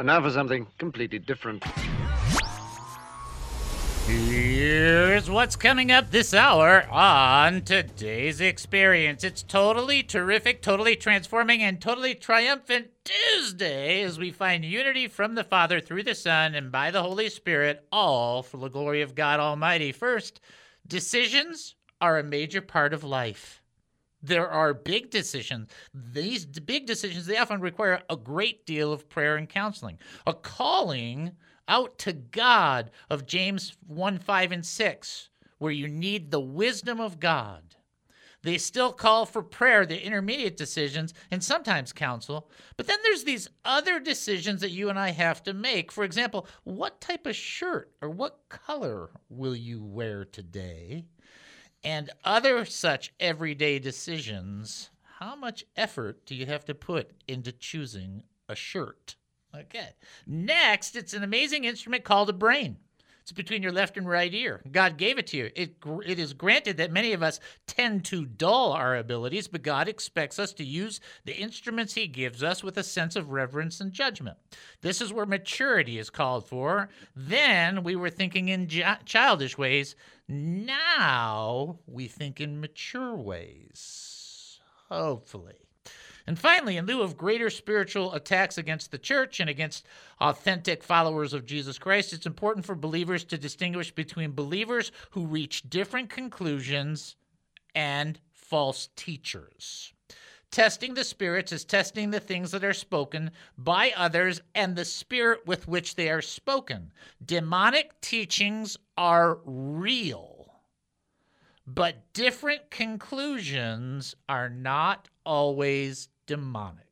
And now for something completely different. Here's what's coming up this hour on today's experience. It's totally terrific, totally transforming, and totally triumphant Tuesday as we find unity from the Father through the Son and by the Holy Spirit, all for the glory of God Almighty. First, decisions are a major part of life. There are big decisions. These big decisions, they often require a great deal of prayer and counseling. A calling out to God of James 1 5 and 6, where you need the wisdom of God. They still call for prayer, the intermediate decisions, and sometimes counsel. But then there's these other decisions that you and I have to make. For example, what type of shirt or what color will you wear today? And other such everyday decisions. How much effort do you have to put into choosing a shirt? Okay. Next, it's an amazing instrument called a brain. It's between your left and right ear. God gave it to you. It, it is granted that many of us tend to dull our abilities, but God expects us to use the instruments He gives us with a sense of reverence and judgment. This is where maturity is called for. Then we were thinking in childish ways. Now we think in mature ways. Hopefully. And finally, in lieu of greater spiritual attacks against the church and against authentic followers of Jesus Christ, it's important for believers to distinguish between believers who reach different conclusions and false teachers. Testing the spirits is testing the things that are spoken by others and the spirit with which they are spoken. Demonic teachings are real but different conclusions are not always demonic.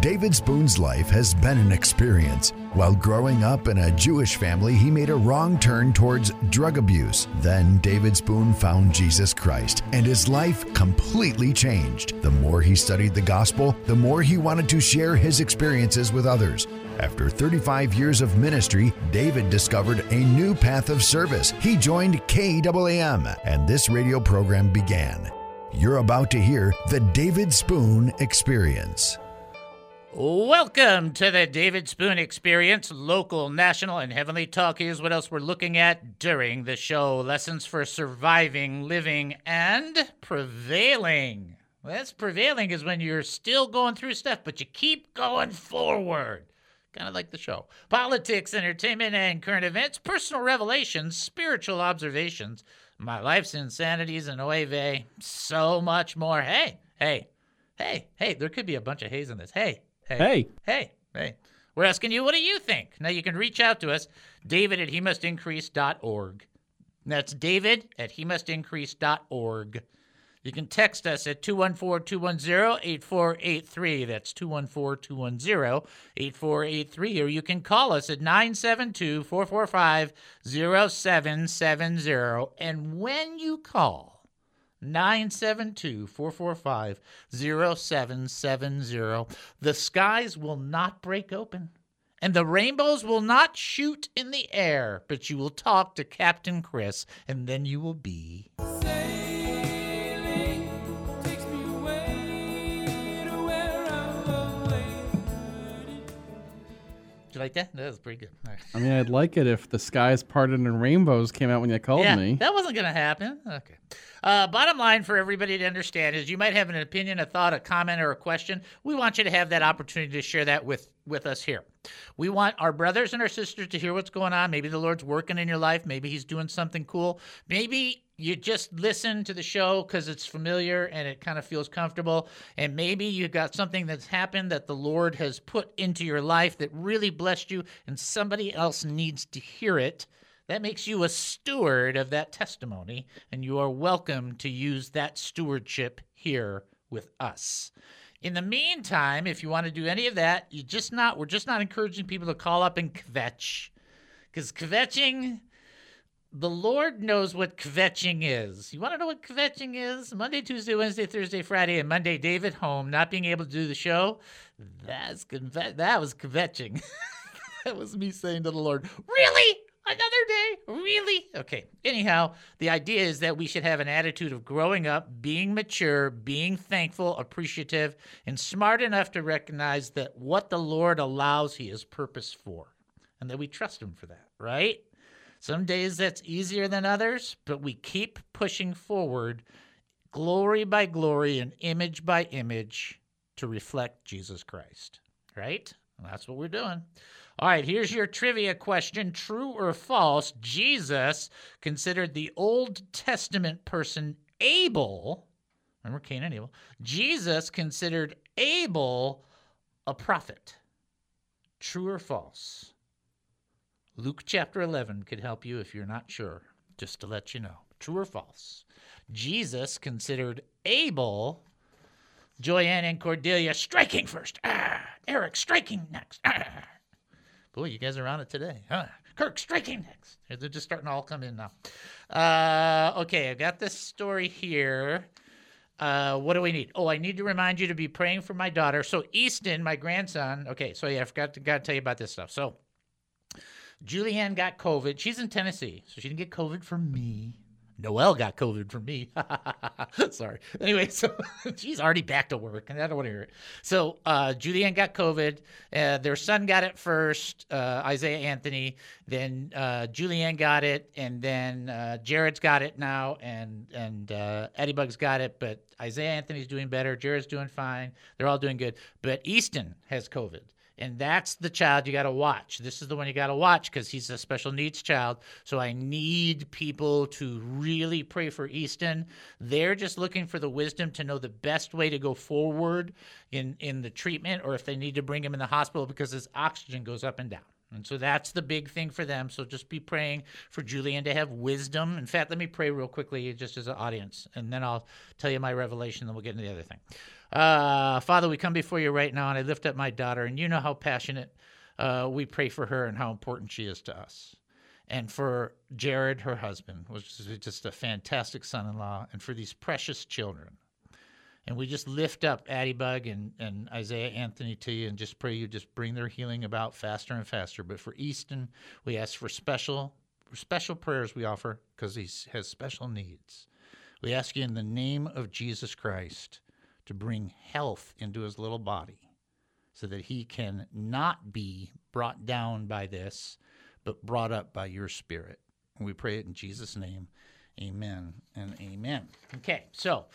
David Spoon's life has been an experience. While growing up in a Jewish family, he made a wrong turn towards drug abuse. Then David Spoon found Jesus Christ, and his life completely changed. The more he studied the gospel, the more he wanted to share his experiences with others. After 35 years of ministry, David discovered a new path of service. He joined KAAM, and this radio program began. You're about to hear the David Spoon Experience. Welcome to the David Spoon Experience. Local, national, and heavenly talk. Here's what else we're looking at during the show lessons for surviving, living, and prevailing. Well, that's prevailing is when you're still going through stuff, but you keep going forward. Kind of like the show. Politics, entertainment, and current events, personal revelations, spiritual observations my life's insanities and oeve, so much more. Hey, hey, hey, hey, there could be a bunch of haze in this. Hey, hey, hey, hey, hey. We're asking you, what do you think? Now you can reach out to us, David at he must increase.org. That's David at he must increase.org. You can text us at 214 210 8483. That's 214 210 8483. Or you can call us at 972 445 0770. And when you call, 972 445 0770, the skies will not break open and the rainbows will not shoot in the air, but you will talk to Captain Chris, and then you will be. You like that? That was pretty good. Right. I mean, I'd like it if the skies parted and rainbows came out when you called yeah, me. That wasn't going to happen. Okay. Uh, bottom line for everybody to understand is you might have an opinion, a thought, a comment, or a question. We want you to have that opportunity to share that with, with us here. We want our brothers and our sisters to hear what's going on. Maybe the Lord's working in your life. Maybe He's doing something cool. Maybe you just listen to the show because it's familiar and it kind of feels comfortable. And maybe you've got something that's happened that the Lord has put into your life that really blessed you, and somebody else needs to hear it. That makes you a steward of that testimony, and you are welcome to use that stewardship here with us. In the meantime, if you want to do any of that, you just not we're just not encouraging people to call up and kvetch. Because kvetching the Lord knows what kvetching is. You want to know what kvetching is? Monday, Tuesday, Wednesday, Thursday, Friday, and Monday, David home, not being able to do the show. That's that was kvetching. that was me saying to the Lord, "Really? Another day? Really? Okay. Anyhow, the idea is that we should have an attitude of growing up, being mature, being thankful, appreciative, and smart enough to recognize that what the Lord allows, He has purpose for, and that we trust Him for that, right? Some days that's easier than others, but we keep pushing forward, glory by glory and image by image, to reflect Jesus Christ, right? And that's what we're doing. All right, here's your trivia question True or false? Jesus considered the Old Testament person Abel, remember Cain and Abel? Jesus considered Abel a prophet. True or false? Luke chapter 11 could help you if you're not sure, just to let you know. True or false? Jesus considered Abel, Joyanne and Cordelia striking first. Ah, Eric striking next. Ah. Boy, you guys are on it today. Huh? Kirk striking next. They're just starting to all come in now. Uh, okay, I've got this story here. Uh, what do we need? Oh, I need to remind you to be praying for my daughter. So Easton, my grandson. Okay, so yeah, I forgot to, got to tell you about this stuff. So Julianne got COVID. She's in Tennessee, so she didn't get COVID from me. Noelle got COVID from me. Sorry. Anyway, so she's already back to work, and I don't want to hear it. So uh, Julianne got COVID. Uh, their son got it first, uh, Isaiah Anthony. Then uh, Julianne got it, and then uh, Jared's got it now, and and uh, Eddie Bug's got it. But Isaiah Anthony's doing better. Jared's doing fine. They're all doing good. But Easton has COVID. And that's the child you got to watch. This is the one you got to watch because he's a special needs child. So I need people to really pray for Easton. They're just looking for the wisdom to know the best way to go forward in, in the treatment or if they need to bring him in the hospital because his oxygen goes up and down. And so that's the big thing for them. So just be praying for Julianne to have wisdom. In fact, let me pray real quickly just as an audience, and then I'll tell you my revelation, then we'll get into the other thing. Uh, Father, we come before you right now, and I lift up my daughter, and you know how passionate uh, we pray for her and how important she is to us. And for Jared, her husband, which is just a fantastic son in law, and for these precious children. And we just lift up Addie Bug and, and Isaiah Anthony to you and just pray you just bring their healing about faster and faster. But for Easton, we ask for special special prayers we offer because he has special needs. We ask you in the name of Jesus Christ to bring health into his little body so that he can not be brought down by this, but brought up by your spirit. And we pray it in Jesus' name. Amen and amen. Okay, so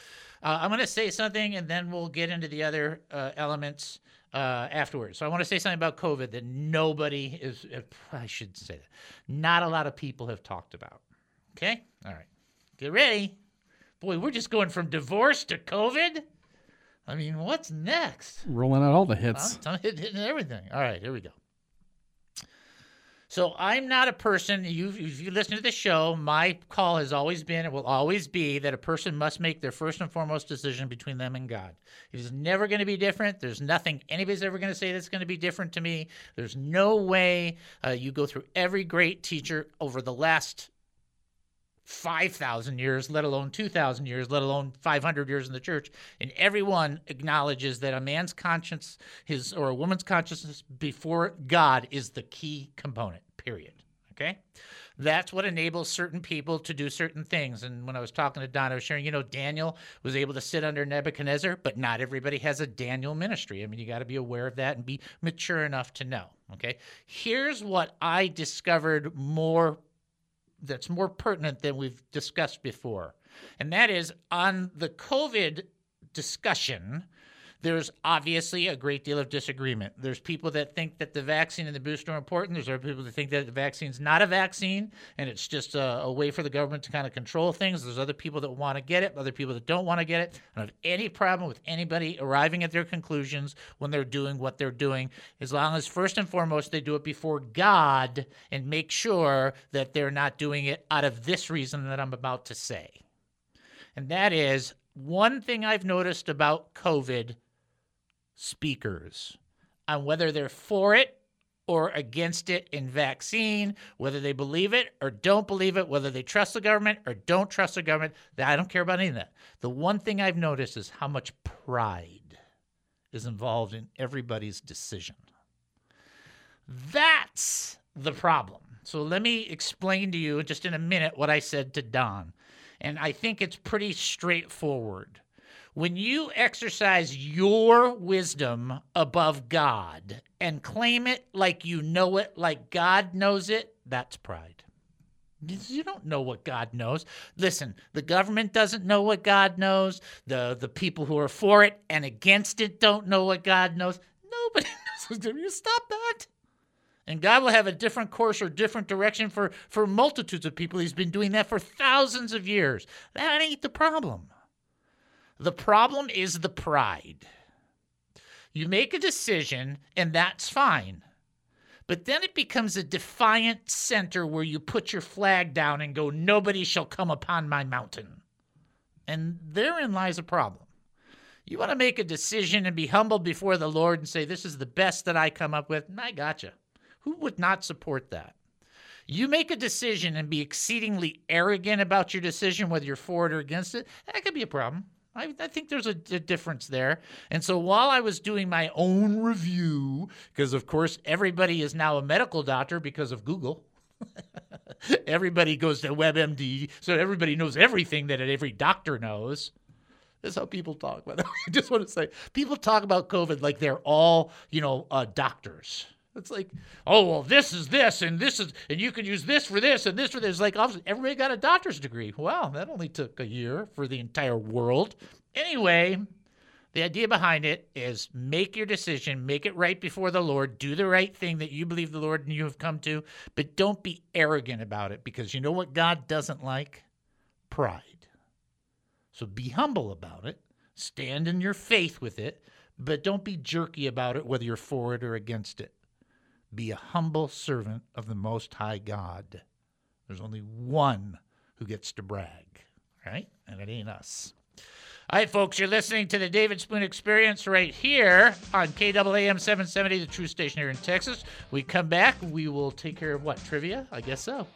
uh, I'm going to say something and then we'll get into the other uh, elements uh, afterwards. So I want to say something about COVID that nobody is, uh, I should say that, not a lot of people have talked about. Okay? All right. Get ready. Boy, we're just going from divorce to COVID. I mean, what's next? Rolling out all the hits. I'm, I'm hitting everything. All right, here we go. So I'm not a person. You, if you listen to the show, my call has always been, it will always be, that a person must make their first and foremost decision between them and God. It is never going to be different. There's nothing anybody's ever going to say that's going to be different to me. There's no way uh, you go through every great teacher over the last 5,000 years, let alone 2,000 years, let alone 500 years in the church. And everyone acknowledges that a man's conscience, his or a woman's consciousness before God is the key component, period. Okay? That's what enables certain people to do certain things. And when I was talking to Don, I was sharing, you know, Daniel was able to sit under Nebuchadnezzar, but not everybody has a Daniel ministry. I mean, you got to be aware of that and be mature enough to know. Okay? Here's what I discovered more that's more pertinent than we've discussed before. And that is on the COVID discussion, there's obviously a great deal of disagreement. There's people that think that the vaccine and the booster are important. There's other people that think that the vaccine's not a vaccine and it's just a, a way for the government to kind of control things. There's other people that want to get it, other people that don't want to get it. I don't have any problem with anybody arriving at their conclusions when they're doing what they're doing, as long as first and foremost they do it before God and make sure that they're not doing it out of this reason that I'm about to say. And that is one thing I've noticed about COVID speakers on whether they're for it or against it in vaccine, whether they believe it or don't believe it, whether they trust the government or don't trust the government. I don't care about any of that. The one thing I've noticed is how much pride is involved in everybody's decision. That's the problem. So let me explain to you just in a minute what I said to Don. And I think it's pretty straightforward. When you exercise your wisdom above God and claim it like you know it, like God knows it, that's pride. You don't know what God knows. Listen, the government doesn't know what God knows. The the people who are for it and against it don't know what God knows. Nobody knows. You stop that. And God will have a different course or different direction for, for multitudes of people. He's been doing that for thousands of years. That ain't the problem. The problem is the pride. You make a decision, and that's fine. But then it becomes a defiant center where you put your flag down and go, Nobody shall come upon my mountain. And therein lies a problem. You want to make a decision and be humbled before the Lord and say, This is the best that I come up with? And I gotcha. Who would not support that? You make a decision and be exceedingly arrogant about your decision, whether you're for it or against it, that could be a problem. I, I think there's a, a, difference there. And so while I was doing my own review, because of course everybody is now a medical doctor because of Google. everybody goes to WebMD, so everybody knows everything that every doctor knows. That's how people talk. By the way, I just want to say, people talk about COVID like they're all, you know, uh, doctors. It's like, oh well, this is this, and this is, and you can use this for this, and this for this. Like, everybody got a doctor's degree. Wow, that only took a year for the entire world. Anyway, the idea behind it is make your decision, make it right before the Lord, do the right thing that you believe the Lord and you have come to, but don't be arrogant about it because you know what God doesn't like? Pride. So be humble about it, stand in your faith with it, but don't be jerky about it whether you're for it or against it. Be a humble servant of the Most High God. There's only one who gets to brag, right? And it ain't us. All right, folks, you're listening to the David Spoon Experience right here on KAAM 770, the true station here in Texas. We come back, we will take care of what? Trivia? I guess so.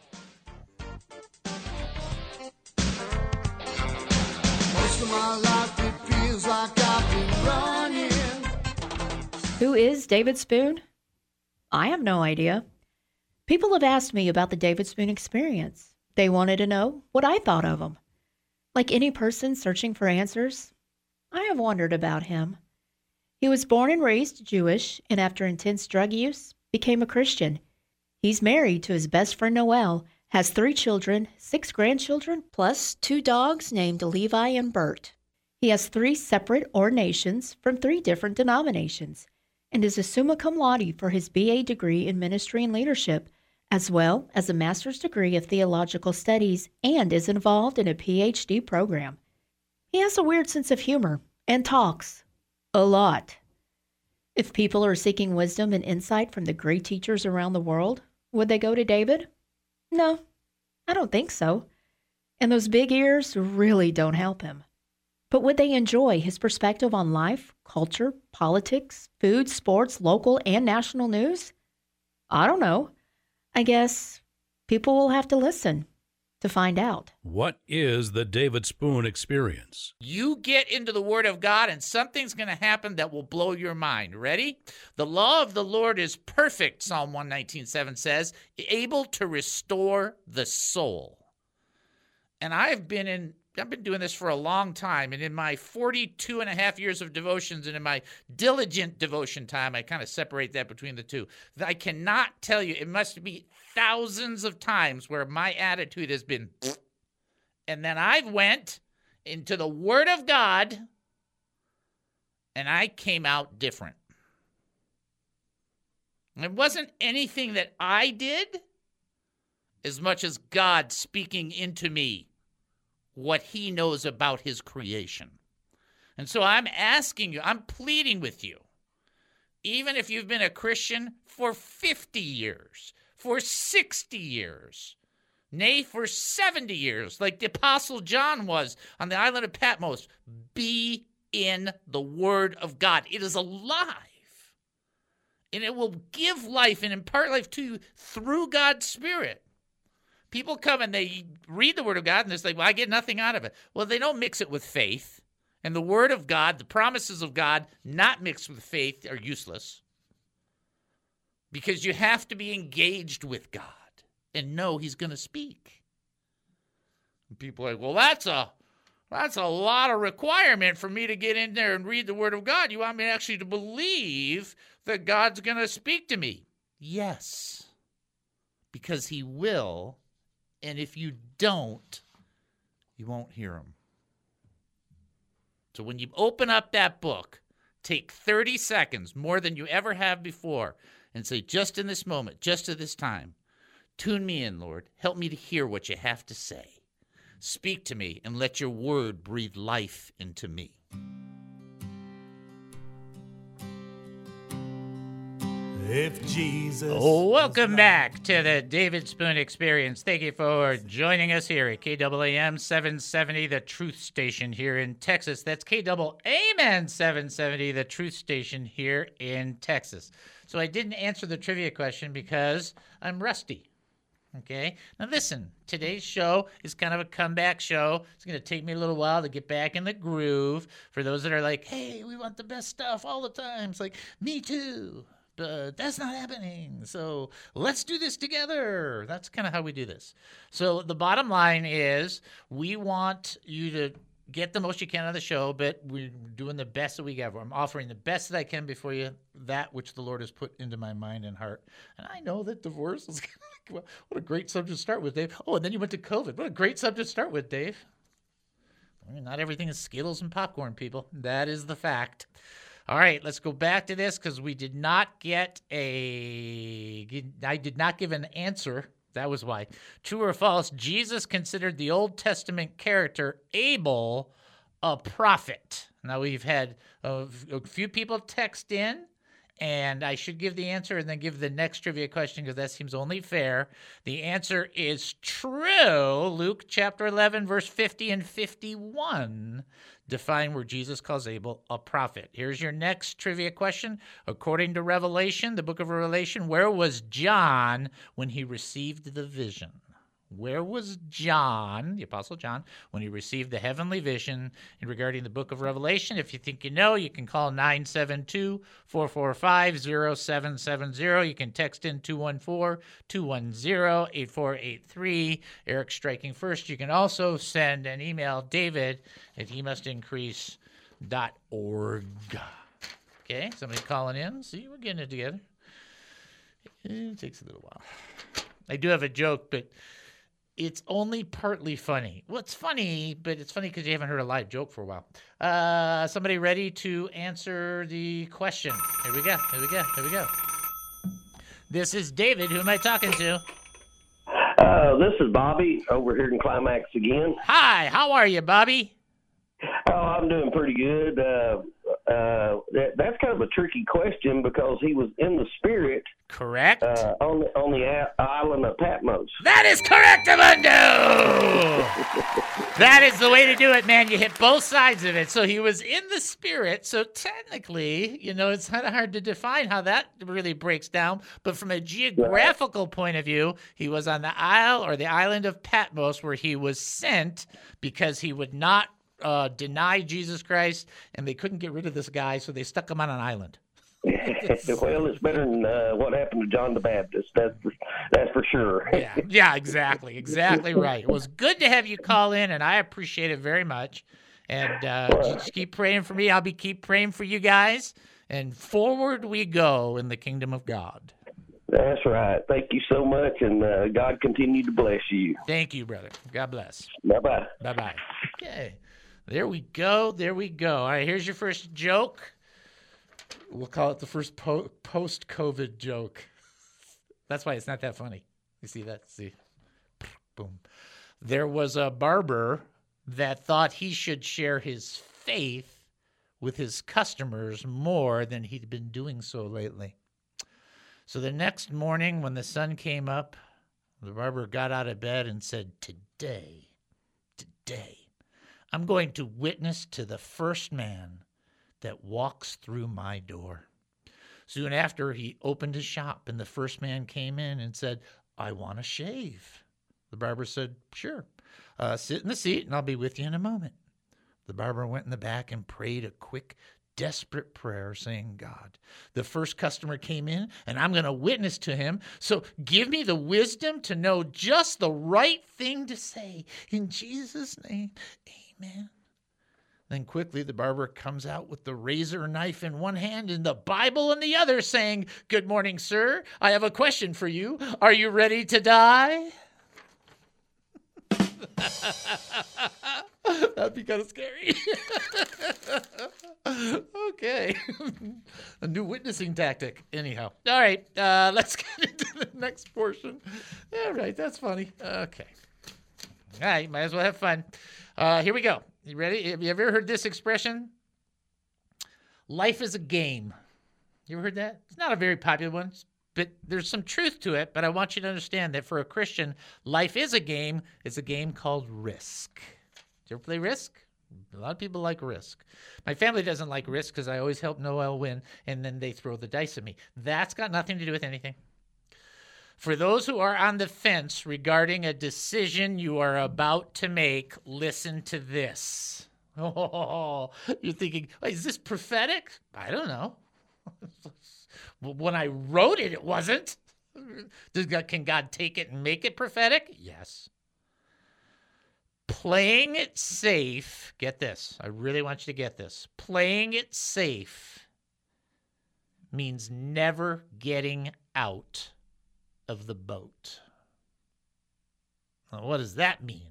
Who is David Spoon? I have no idea. People have asked me about the David Spoon experience. They wanted to know what I thought of him. Like any person searching for answers, I have wondered about him. He was born and raised Jewish, and after intense drug use, became a Christian. He's married to his best friend Noel, has three children, six grandchildren, plus two dogs named Levi and Bert. He has three separate ordinations from three different denominations and is a summa cum laude for his BA degree in ministry and leadership, as well as a master's degree of theological studies, and is involved in a PhD program. He has a weird sense of humor and talks a lot. If people are seeking wisdom and insight from the great teachers around the world, would they go to David? No, I don't think so. And those big ears really don't help him. But would they enjoy his perspective on life, culture, politics, food, sports, local, and national news? I don't know. I guess people will have to listen to find out. What is the David Spoon experience? You get into the Word of God, and something's going to happen that will blow your mind. Ready? The law of the Lord is perfect, Psalm 119.7 says, able to restore the soul. And I've been in I've been doing this for a long time. And in my 42 and a half years of devotions and in my diligent devotion time, I kind of separate that between the two. I cannot tell you, it must be thousands of times where my attitude has been, and then I've went into the Word of God and I came out different. It wasn't anything that I did as much as God speaking into me what he knows about his creation. And so I'm asking you, I'm pleading with you, even if you've been a Christian for 50 years, for 60 years, nay, for 70 years, like the Apostle John was on the island of Patmos, be in the Word of God. It is alive. And it will give life and impart life to you through God's Spirit people come and they read the Word of God and they're like, well, I get nothing out of it. Well, they don't mix it with faith. And the Word of God, the promises of God, not mixed with faith, are useless. because you have to be engaged with God and know He's going to speak. And people are like, well, that's a that's a lot of requirement for me to get in there and read the Word of God. You want me actually to believe that God's going to speak to me? Yes, because He will. And if you don't, you won't hear Him. So when you open up that book, take 30 seconds, more than you ever have before, and say, just in this moment, just at this time, tune me in, Lord. Help me to hear what you have to say. Speak to me and let your word breathe life into me. If Jesus. Welcome back to the David Spoon Experience. Thank you for joining us here at KAAM 770, the truth station here in Texas. That's KAAM 770, the truth station here in Texas. So I didn't answer the trivia question because I'm rusty. Okay. Now listen, today's show is kind of a comeback show. It's going to take me a little while to get back in the groove. For those that are like, hey, we want the best stuff all the time. It's like, me too. But that's not happening. So let's do this together. That's kind of how we do this. So the bottom line is we want you to get the most you can out of the show, but we're doing the best that we got. I'm offering the best that I can before you that which the Lord has put into my mind and heart. And I know that divorce is what a great subject to start with, Dave. Oh, and then you went to COVID. What a great subject to start with, Dave. I mean, not everything is Skittles and popcorn, people. That is the fact. All right, let's go back to this because we did not get a. I did not give an answer. That was why. True or false? Jesus considered the Old Testament character Abel a prophet. Now we've had a, a few people text in and I should give the answer and then give the next trivia question because that seems only fair. The answer is true. Luke chapter 11, verse 50 and 51 define where Jesus calls Abel a prophet. Here's your next trivia question. According to Revelation, the book of Revelation, where was John when he received the vision? Where was John, the Apostle John, when he received the heavenly vision in regarding the book of Revelation? If you think you know, you can call 972 445 0770. You can text in 214 210 8483. Eric striking first. You can also send an email, david at he must increase.org. Okay, somebody calling in. See, we're getting it together. It takes a little while. I do have a joke, but it's only partly funny. Well, it's funny, but it's funny because you haven't heard a live joke for a while. Uh, somebody ready to answer the question? Here we go. Here we go. Here we go. This is David. Who am I talking to? Uh, this is Bobby over here in Climax again. Hi. How are you, Bobby? Oh, I'm doing pretty good. Uh, uh, that, that's kind of a tricky question because he was in the spirit Correct. uh, on the on the a- island of Patmos. That is correct, Amundo. that is the way to do it, man. You hit both sides of it. So he was in the spirit. So technically, you know, it's kind of hard to define how that really breaks down. But from a geographical point of view, he was on the isle or the island of Patmos where he was sent because he would not uh, deny Jesus Christ, and they couldn't get rid of this guy, so they stuck him on an island. well, it's better than uh, what happened to John the Baptist. That's for, that's for sure. yeah, yeah, exactly, exactly right. It was good to have you call in, and I appreciate it very much. And uh, just keep praying for me. I'll be keep praying for you guys. And forward we go in the kingdom of God. That's right. Thank you so much, and uh, God continue to bless you. Thank you, brother. God bless. Bye bye. Bye bye. Okay, there we go. There we go. All right, here's your first joke. We'll call it the first po- post COVID joke. That's why it's not that funny. You see that? See? Boom. There was a barber that thought he should share his faith with his customers more than he'd been doing so lately. So the next morning, when the sun came up, the barber got out of bed and said, Today, today, I'm going to witness to the first man that walks through my door. Soon after, he opened his shop, and the first man came in and said, I want to shave. The barber said, Sure. Uh, sit in the seat, and I'll be with you in a moment. The barber went in the back and prayed a quick desperate prayer saying, God, the first customer came in and I'm going to witness to him. So give me the wisdom to know just the right thing to say. In Jesus' name, amen. Then quickly the barber comes out with the razor knife in one hand and the Bible in the other, saying, Good morning, sir. I have a question for you. Are you ready to die? That'd be kind of scary. okay. a new witnessing tactic. Anyhow. All right. Uh, let's get into the next portion. All right. That's funny. Okay. All right. Might as well have fun. Uh, here we go. You ready? Have you ever heard this expression? Life is a game. You ever heard that? It's not a very popular one, but there's some truth to it. But I want you to understand that for a Christian, life is a game. It's a game called Risk. Do you ever play Risk? A lot of people like Risk. My family doesn't like Risk because I always help Noel win, and then they throw the dice at me. That's got nothing to do with anything. For those who are on the fence regarding a decision you are about to make, listen to this. Oh, you're thinking, is this prophetic? I don't know. when I wrote it, it wasn't. Can God take it and make it prophetic? Yes. Playing it safe, get this. I really want you to get this. Playing it safe means never getting out of the boat. What does that mean?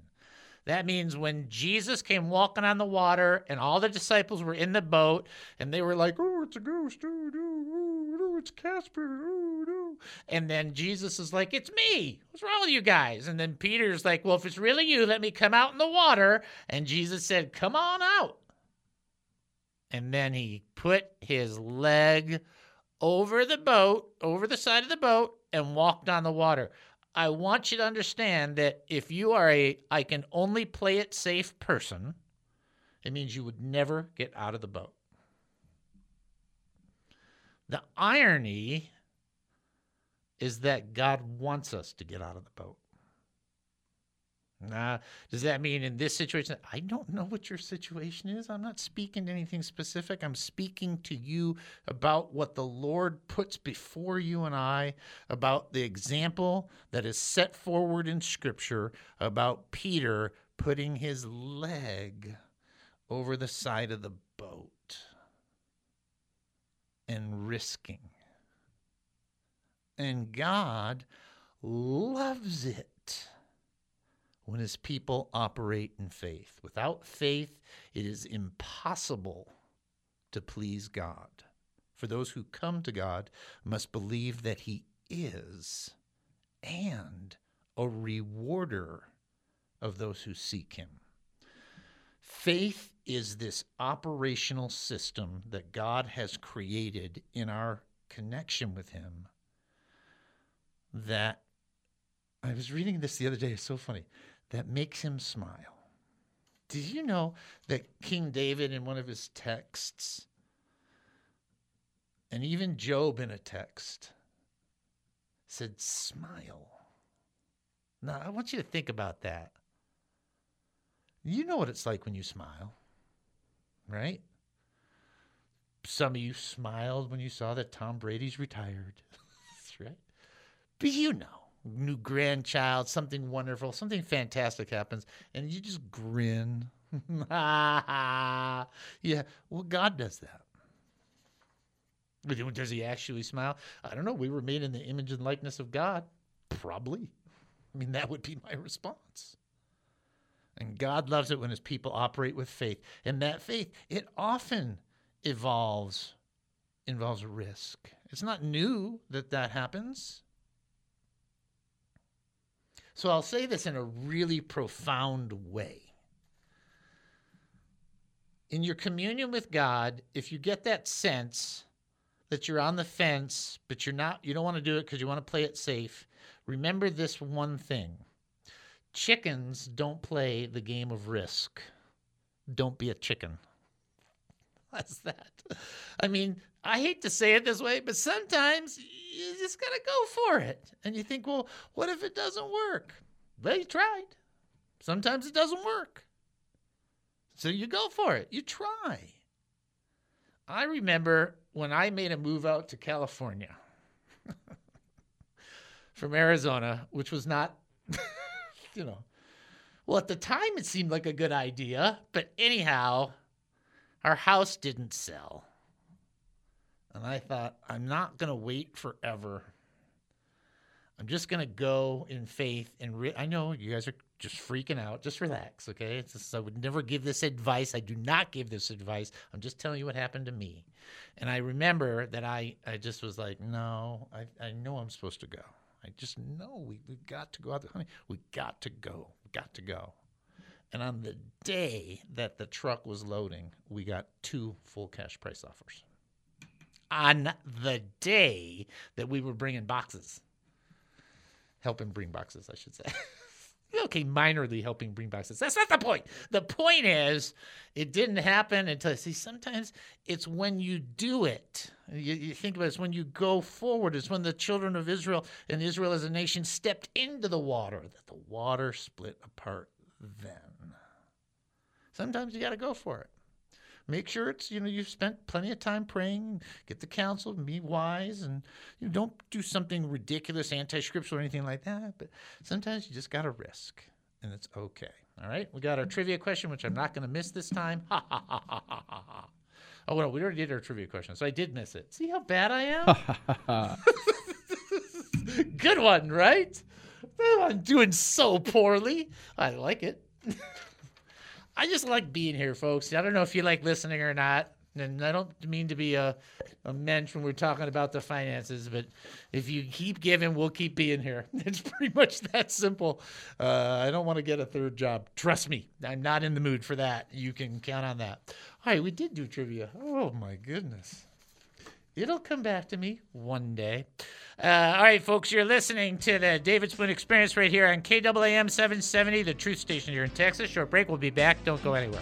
That means when Jesus came walking on the water and all the disciples were in the boat and they were like, oh, it's a ghost, oh, no, oh, it's Casper, oh. And then Jesus is like, it's me. What's wrong with you guys? And then Peter's like, well, if it's really you, let me come out in the water. And Jesus said, come on out. And then he put his leg over the boat, over the side of the boat, and walked on the water. I want you to understand that if you are a I can only play it safe person, it means you would never get out of the boat. The irony is that God wants us to get out of the boat. Nah, does that mean in this situation? I don't know what your situation is. I'm not speaking to anything specific. I'm speaking to you about what the Lord puts before you and I, about the example that is set forward in Scripture about Peter putting his leg over the side of the boat and risking. And God loves it when his people operate in faith. Without faith, it is impossible to please God. For those who come to God must believe that he is and a rewarder of those who seek him. Faith is this operational system that God has created in our connection with him that I was reading this the other day, it's so funny that makes him smile. Did you know that King David, in one of his texts, and even Job in a text, said, Smile. Now, I want you to think about that. You know what it's like when you smile, right? Some of you smiled when you saw that Tom Brady's retired. Right. But you know new grandchild, something wonderful, something fantastic happens, and you just grin. yeah, well, God does that. Does he actually smile? I don't know. We were made in the image and likeness of God. Probably. I mean, that would be my response. And God loves it when his people operate with faith. And that faith, it often evolves, involves risk. It's not new that that happens. So I'll say this in a really profound way. In your communion with God, if you get that sense that you're on the fence, but you're not, you don't want to do it because you want to play it safe, remember this one thing chickens don't play the game of risk. Don't be a chicken. That's that. I mean, I hate to say it this way, but sometimes you just got to go for it. And you think, well, what if it doesn't work? Well, you tried. Sometimes it doesn't work. So you go for it. You try. I remember when I made a move out to California from Arizona, which was not, you know, well, at the time it seemed like a good idea, but anyhow, our house didn't sell. And I thought, I'm not going to wait forever. I'm just going to go in faith and re- I know you guys are just freaking out. Just relax, okay? Just, I would never give this advice. I do not give this advice. I'm just telling you what happened to me. And I remember that I, I just was like, no, I, I know I'm supposed to go. I just know we, we've got to go out there. Honey, we got to go. We got to go. And on the day that the truck was loading, we got two full cash price offers. On the day that we were bringing boxes, helping bring boxes, I should say. okay, minorly helping bring boxes. That's not the point. The point is, it didn't happen until, see, sometimes it's when you do it. You, you think about it, it's when you go forward. It's when the children of Israel and Israel as a nation stepped into the water that the water split apart then. Sometimes you got to go for it. Make sure it's, you know, you've spent plenty of time praying, get the counsel, be wise, and you know, don't do something ridiculous, anti scriptural, or anything like that. But sometimes you just got to risk, and it's okay. All right? We got our trivia question, which I'm not going to miss this time. Ha ha ha ha ha ha. Oh, well, we already did our trivia question, so I did miss it. See how bad I am? Good one, right? I'm doing so poorly. I like it. I just like being here, folks. I don't know if you like listening or not. And I don't mean to be a, a mensch when we're talking about the finances, but if you keep giving, we'll keep being here. It's pretty much that simple. Uh, I don't want to get a third job. Trust me, I'm not in the mood for that. You can count on that. All right, we did do trivia. Oh, my goodness. It'll come back to me one day. Uh, all right, folks, you're listening to the David Spoon Experience right here on KAAM 770, the truth station here in Texas. Short break. We'll be back. Don't go anywhere.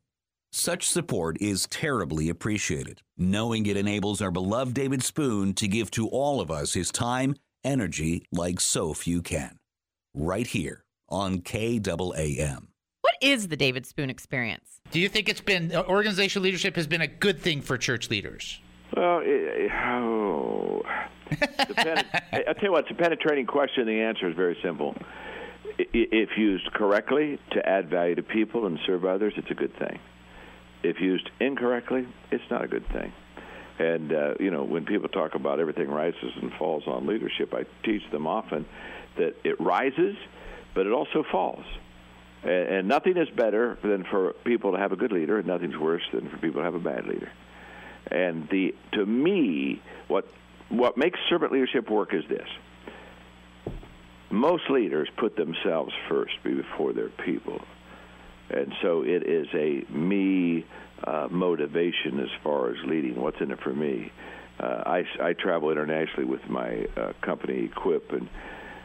Such support is terribly appreciated, knowing it enables our beloved David Spoon to give to all of us his time, energy like so few can. Right here on KAAM. What is the David Spoon experience? Do you think it's been uh, organizational leadership has been a good thing for church leaders? Well, it, oh, Depend- I- I'll tell you what, it's a penetrating question. The answer is very simple. If used correctly to add value to people and serve others, it's a good thing. If used incorrectly, it's not a good thing. And uh, you know, when people talk about everything rises and falls on leadership, I teach them often that it rises, but it also falls. And, and nothing is better than for people to have a good leader, and nothing's worse than for people to have a bad leader. And the to me, what what makes servant leadership work is this: most leaders put themselves first before their people, and so it is a me uh, motivation as far as leading. What's in it for me? Uh, I, I travel internationally with my uh, company Equip, and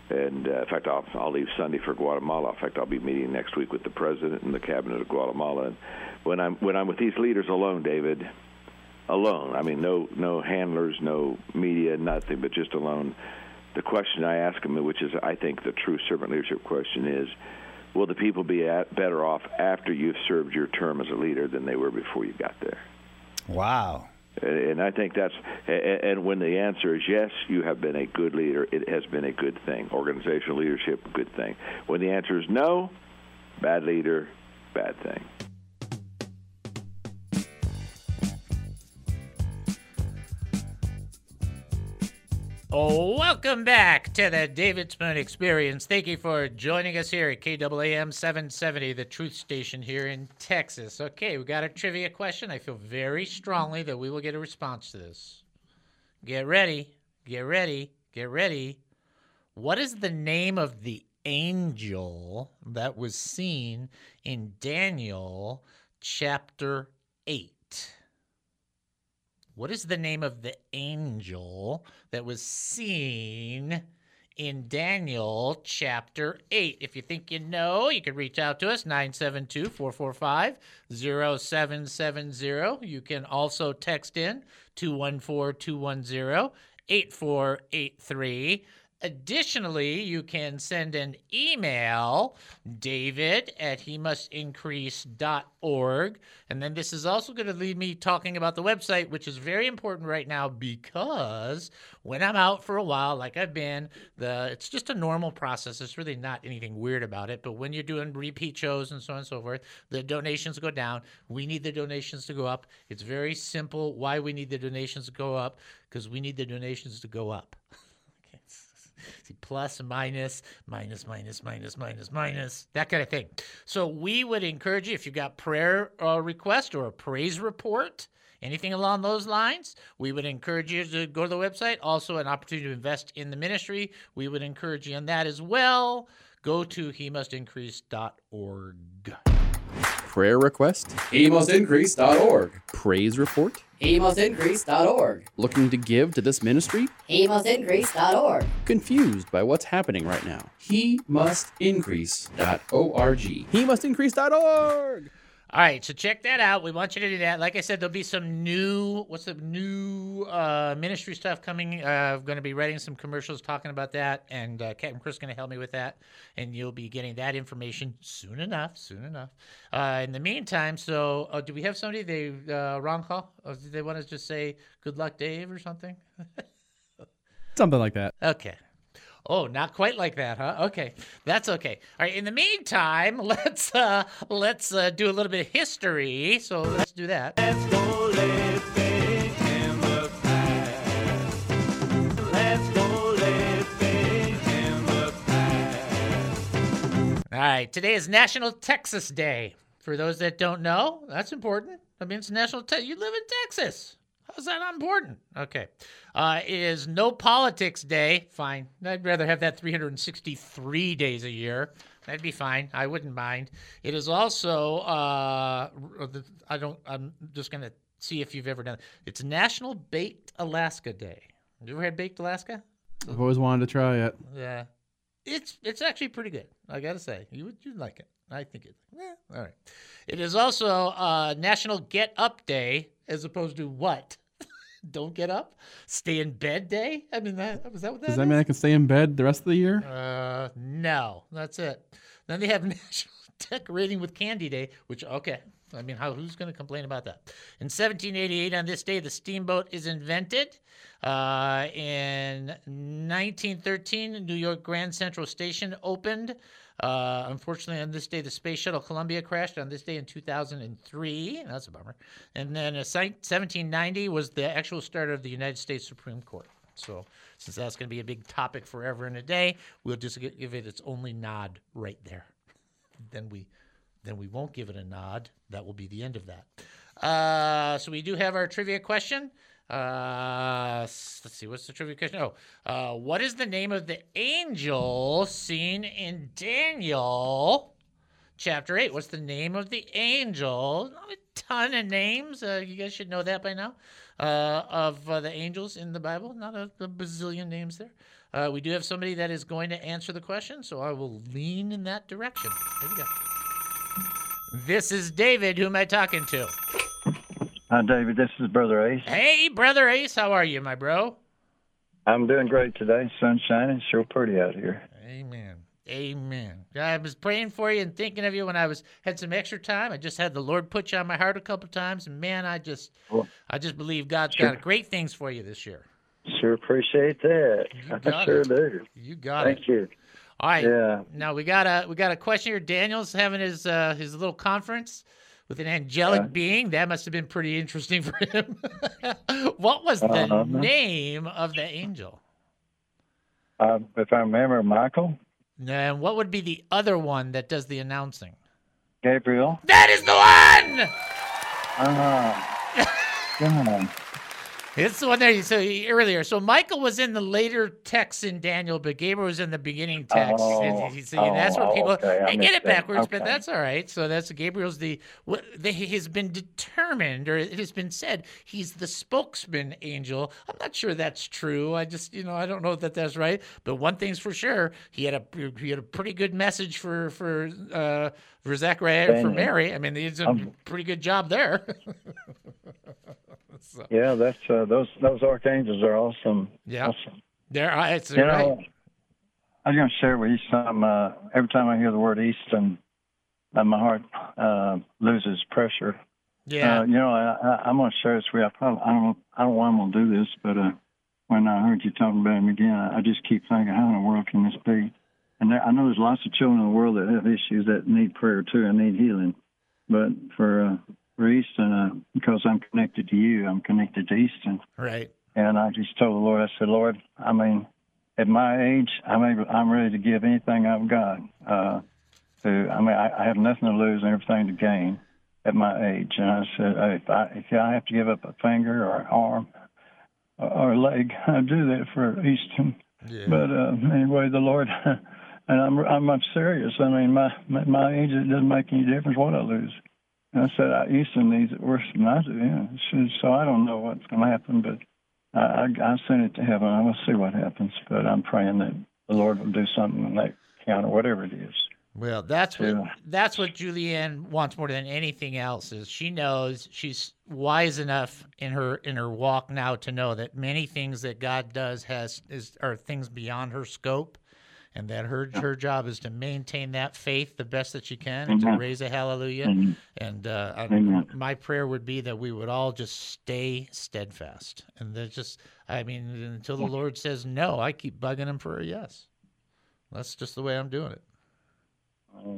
And uh, in fact, I'll, I'll leave Sunday for Guatemala. In fact, I'll be meeting next week with the president and the cabinet of Guatemala. And when I'm when I'm with these leaders alone, David, alone. I mean, no no handlers, no media, nothing, but just alone. The question I ask them, which is I think the true servant leadership question, is: Will the people be better off after you've served your term as a leader than they were before you got there? Wow. And I think that's, and when the answer is yes, you have been a good leader, it has been a good thing. Organizational leadership, good thing. When the answer is no, bad leader, bad thing. Welcome back to the David Spoon Experience. Thank you for joining us here at KAAM 770, the truth station here in Texas. Okay, we got a trivia question. I feel very strongly that we will get a response to this. Get ready, get ready, get ready. What is the name of the angel that was seen in Daniel chapter 8? What is the name of the angel that was seen in Daniel chapter 8? If you think you know, you can reach out to us 972 445 0770. You can also text in 214 210 8483. Additionally, you can send an email, david at he must increase.org. And then this is also going to lead me talking about the website, which is very important right now because when I'm out for a while, like I've been, the it's just a normal process. It's really not anything weird about it. But when you're doing repeat shows and so on and so forth, the donations go down. We need the donations to go up. It's very simple why we need the donations to go up because we need the donations to go up. See, plus, minus, minus, minus, minus, minus, minus, that kind of thing. So we would encourage you if you've got prayer uh, request or a praise report, anything along those lines, we would encourage you to go to the website. Also, an opportunity to invest in the ministry. We would encourage you on that as well. Go to he must increase.org. Prayer request? HeMustIncrease.org. Praise report? HeMustIncrease.org. Looking to give to this ministry? HeMustIncrease.org. Confused by what's happening right now? HeMustIncrease.org. HeMustIncrease.org. All right, so check that out. We want you to do that. Like I said, there'll be some new, what's the new uh, ministry stuff coming. Uh, I'm going to be writing some commercials talking about that, and uh, Captain Chris is going to help me with that, and you'll be getting that information soon enough. Soon enough. Uh, in the meantime, so uh, do we have somebody they uh, wrong call? Or do they want to just say "Good luck, Dave" or something? Something like that. Okay. Oh, not quite like that, huh? Okay, that's okay. All right. In the meantime, let's uh, let's uh, do a little bit of history. So let's do that. Let's go. All right. Today is National Texas Day. For those that don't know, that's important. I mean, it's National. Te- you live in Texas. How's that not important? Okay. Uh, it is No Politics Day. Fine. I'd rather have that 363 days a year. That'd be fine. I wouldn't mind. It is also, uh, I don't, I'm just going to see if you've ever done it. It's National Baked Alaska Day. You ever had Baked Alaska? I've always wanted to try it. Yeah. It's it's actually pretty good. I gotta say, you would you'd like it. I think it. Yeah, all right. It is also uh, National Get Up Day, as opposed to what? Don't get up, stay in bed day. I mean, that was that what that Does that is? mean I can stay in bed the rest of the year? Uh, no, that's it. Then they have National Decorating with Candy Day, which okay. I mean, how who's going to complain about that? In 1788, on this day, the steamboat is invented. Uh, in 1913, New York Grand Central Station opened. Uh, unfortunately, on this day, the space shuttle Columbia crashed. On this day in 2003, that's a bummer. And then uh, si- 1790 was the actual start of the United States Supreme Court. So, since that's going to be a big topic forever and a day, we'll just give it its only nod right there. Then we, then we won't give it a nod. That will be the end of that. Uh, so we do have our trivia question. Uh, let's see, what's the trivia question? Oh, uh, what is the name of the angel seen in Daniel chapter 8? What's the name of the angel? Not a ton of names. Uh, you guys should know that by now. Uh, of uh, the angels in the Bible. Not a, a bazillion names there. uh, we do have somebody that is going to answer the question, so I will lean in that direction. There we go. This is David. Who am I talking to? Hi, David. This is Brother Ace. Hey, brother Ace. How are you, my bro? I'm doing great today. Sun's shining. Sure pretty out here. Amen. Amen. I was praying for you and thinking of you when I was had some extra time. I just had the Lord put you on my heart a couple times, and man, I just, Well, I just believe God's sure. got great things for you this year. Sure appreciate that. I sure it. do. You got Thank it. Thank you. All right. Yeah. Now we got a we got a question here. Daniel's having his uh, his little conference with an angelic Yeah. being. That must have been pretty interesting for him. what was the Uh-huh. name of the angel? Uh, if I remember, Michael, And what would be the other one that does the announcing? Gabriel. That is the one. Uh. It's the one there. So he- earlier, so Michael was in the later text in Daniel, but Gabriel was in the beginning text. Oh, and so that's what oh, people okay, they get it backwards, but that's all right. So that's Gabriel's the what the, has been determined, or it has been said he's the spokesman angel. I'm not sure that's true. I just you know I don't know that that's right. But one thing's for sure, he had a he had a pretty good message for for uh, for for Mary. I mean, he did a Um, pretty good job there. So- Yeah, that's uh, those those archangels are awesome. Yeah. Awesome. There, I- it's You right. know, I was going to share with you some. Uh, every time I hear the word Easton, uh, my heart uh, loses pressure. Yeah. Uh, you know, I, I'm going to share this with you. I probably I don't I don't know why I'm going to do this, but uh, when I heard you talking about him again, I, I just keep thinking, how in the world can this be? And there, I know there's lots of children in the world that have issues that need prayer too and need healing. But for uh, for Easton, uh, because I'm connected to you, I'm connected to Easton. Right. And I just told the Lord, I said, Lord, I mean, at my age, I'm able, I'm ready to give anything I've got. Uh, to, I mean, I, I have nothing to lose and everything to gain at my age. And I said, uh, if I if I have to give up a finger or an arm or, or a leg, I'd do that for Easton. Yeah. But uh, anyway, the Lord, and I'm I'm, I'm serious. I mean, my my, my age it doesn't make any difference what I lose. And I said, I, Easton needs it worse than I do. Yeah. So, so I don't know what's going to happen, but I, I, I sent it to heaven. I will see what happens. But I'm praying that the Lord will do something in that count or whatever it is. Well, that's what Yeah. that's what Julianne wants more than anything else is she knows she's wise enough in her in her walk now to know that many things that God does has is are things beyond her scope and that her her job is to maintain that faith the best that she can and to raise a hallelujah. Amen. and uh, I- my prayer would be that we would all just stay steadfast. And that just I mean until the Lord says no I keep bugging him for a yes. That's just the way I'm doing it.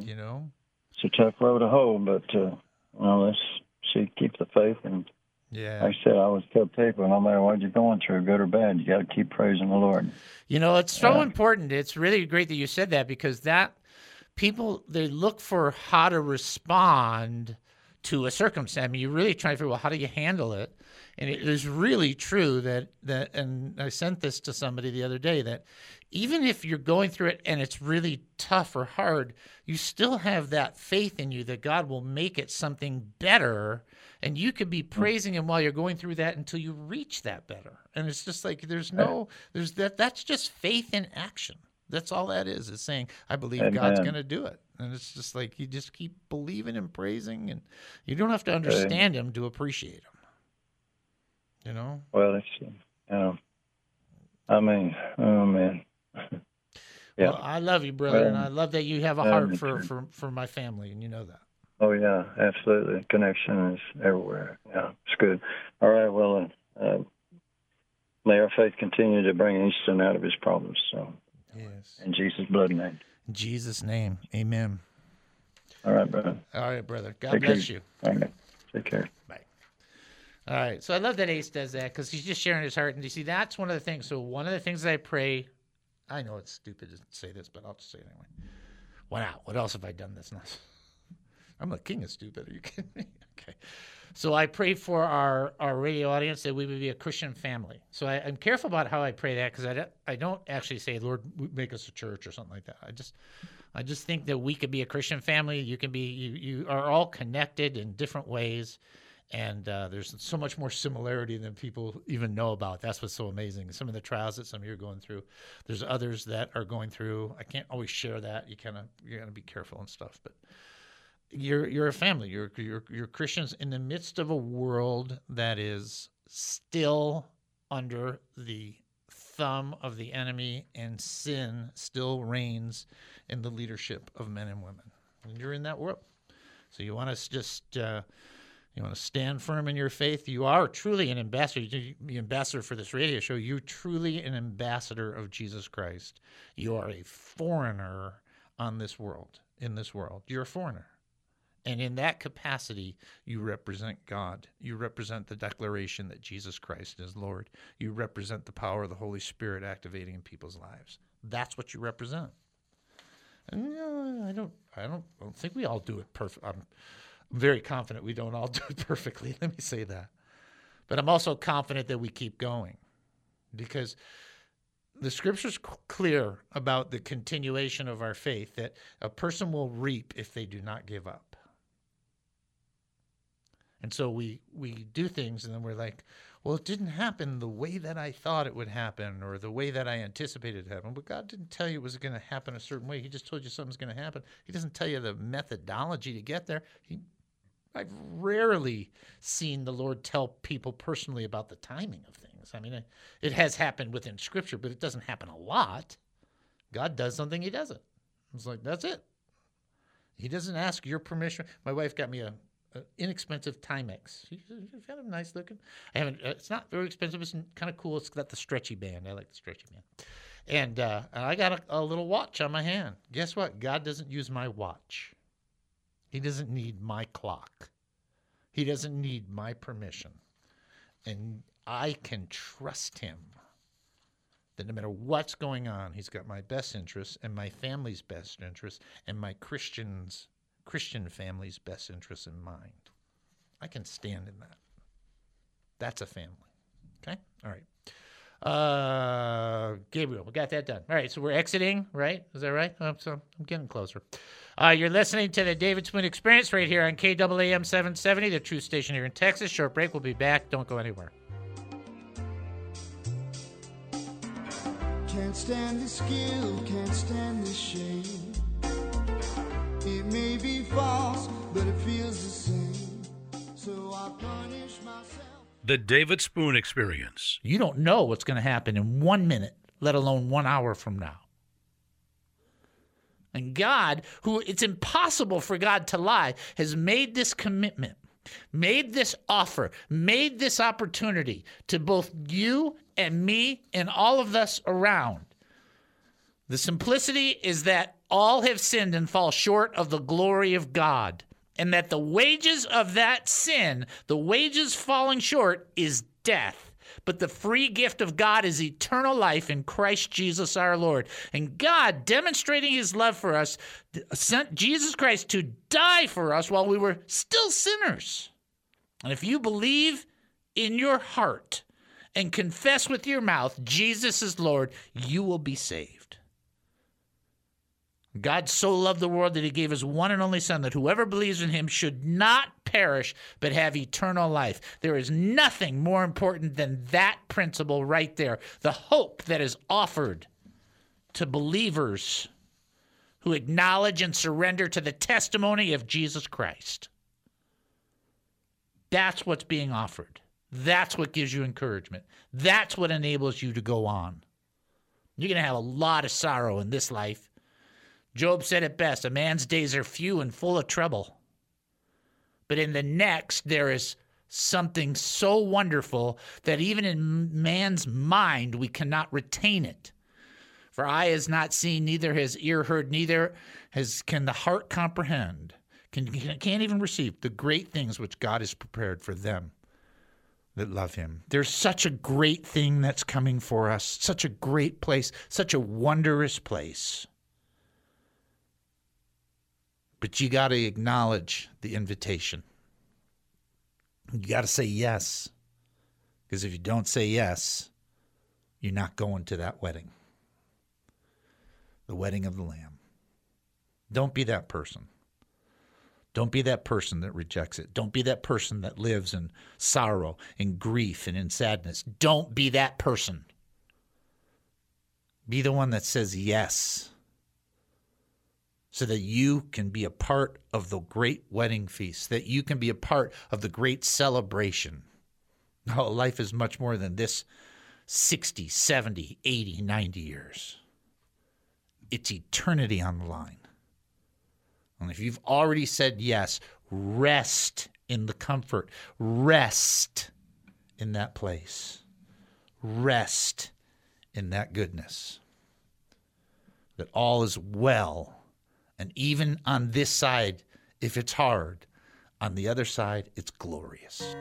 You know? It's a tough road to hoe, but uh, well, let's see, keep the faith. And Yeah. like I said, I always tell people, no matter what you're going through, good or bad, you got to keep praising the Lord. You know, it's so important. It's really great that you said that because that people they look for how to respond to a circumstance. I mean, you're really trying to figure out how do you handle it. And it is really true that that and I sent this to somebody the other day that even if you're going through it and it's really tough or hard, you still have that faith in you that God will make it something better and you could be hmm. praising him while you're going through that until you reach that better. And it's just like there's no there's that that's just faith in action. That's all that is. Is saying I believe God's going to do it. And it's just like you just keep believing and praising and you don't have to understand him to appreciate him. You know? Well, it's, you know, I mean, oh, man. yeah. Well, I love you, brother, and I love that you have a heart me for, for, for my family, and you know that. Oh yeah, absolutely. Connection is everywhere. Yeah, it's good. All right. Well, uh, uh, may our faith continue to bring Easton out of his problems. So, yes. in Jesus' blood name. In Jesus' name, amen. All right, brother. All right, brother. God Take bless care. you. All right. Take care. Bye. All right. So I love that Ace does that because he's just sharing his heart. And you see, that's one of the things. So one of the things that I pray, I know it's stupid to say this, but I'll just say it anyway. Not? What else have I done that's not? I'm the king of stupid. Are you kidding me? Okay. So I pray for our, our radio audience that we would be a Christian family. So I, I'm careful about how I pray that because I don't, I don't actually say, Lord, make us a church or something like that. I just I just think that we could be a Christian family. You can be you, you are all connected in different ways. And uh, there's so much more similarity than people even know about. That's what's so amazing. Some of the trials that some of you are going through, there's others that are going through. I can't always share that. You kind of you're gonna be careful and stuff. But you're you're a family. You're you're you're Christians in the midst of a world that is still under the thumb of the enemy, and sin still reigns in the leadership of men and women. And you're in that world, so you want to just. Uh, you want to stand firm in your faith. You are truly an ambassador. You the ambassador for this radio show. You're truly an ambassador of Jesus Christ. You are a foreigner on this world. In this world, you're a foreigner. And in that capacity, you represent God. You represent the declaration that Jesus Christ is Lord. You represent the power of the Holy Spirit activating in people's lives. That's what you represent. And you know, I don't, I don't, I don't think we all do it perfect. I'm, um, I'm very confident we don't all do it perfectly. Let me say that. But I'm also confident that we keep going because the scripture's clear about the continuation of our faith that a person will reap if they do not give up. And so we we do things and then we're like, well, it didn't happen the way that I thought it would happen or the way that I anticipated it happen. But God didn't tell you it was going to happen a certain way. He just told you something's going to happen. He doesn't tell you the methodology to get there. He, I've rarely seen the Lord tell people personally about the timing of things. I mean, it, has happened within Scripture, but it doesn't happen a lot. God does something, He does it. It's like, that's it. He doesn't ask your permission. My wife got me a, a inexpensive Timex. She's kind of nice looking. I haven't. Uh, it's not very expensive. It's kind of cool. It's got the stretchy band. I like the stretchy band. And, uh, I got a, a little watch on my hand. Guess what? God doesn't use my watch. He doesn't need my clock. He doesn't need my permission. And I can trust him that no matter what's going on, he's got my best interests and my family's best interests and my Christians Christian family's best interests in mind. I can stand in that. That's a family. Okay? All right. Uh, Gabriel, we got that done. All right, so we're exiting, right? Is that right? Oh, so I'm getting closer. Uh, you're listening to the David Spoon Experience right here on KAAM 770, the Truth Station here in Texas. Short break. We'll be back. Don't go anywhere. Can't stand the skill, can't stand the shame. It may be false, but it feels the same. So I punish myself. The David Spoon Experience. You don't know what's going to happen in one minute, let alone one hour from now. And God, who it's impossible for God to lie, has made this commitment, made this offer, made this opportunity to both you and me and all of us around. The simplicity is that all have sinned and fall short of the glory of God, and that the wages of that sin, the wages falling short, is death. But the free gift of God is eternal life in Christ Jesus our Lord. And God, demonstrating his love for us, sent Jesus Christ to die for us while we were still sinners. And if you believe in your heart and confess with your mouth Jesus is Lord, you will be saved. God so loved the world that he gave his one and only Son, that whoever believes in him should not perish, but have eternal life. There is nothing more important than that principle right there. The hope that is offered to believers who acknowledge and surrender to the testimony of Jesus Christ. That's what's being offered. That's what gives you encouragement. That's what enables you to go on. You're going to have a lot of sorrow in this life. Job said it best a man's days are few and full of trouble. But in the next, there is something so wonderful that even in man's mind, we cannot retain it. For eye has not seen, neither has ear heard, neither has can the heart comprehend, can, can't even receive the great things which God has prepared for them that love him. There's such a great thing that's coming for us, such a great place, such a wondrous place. But you got to acknowledge the invitation. You got to say yes. Because if you don't say yes, you're not going to that wedding the wedding of the Lamb. Don't be that person. Don't be that person that rejects it. Don't be that person that lives in sorrow, in grief, and in sadness. Don't be that person. Be the one that says yes so that you can be a part of the great wedding feast, that you can be a part of the great celebration. No, life is much more than this 60, 70, 80, 90 years. It's eternity on the line. And if you've already said yes, rest in the comfort, rest in that place, rest in that goodness. That all is well. And even on this side, if it's hard, on the other side, it's glorious.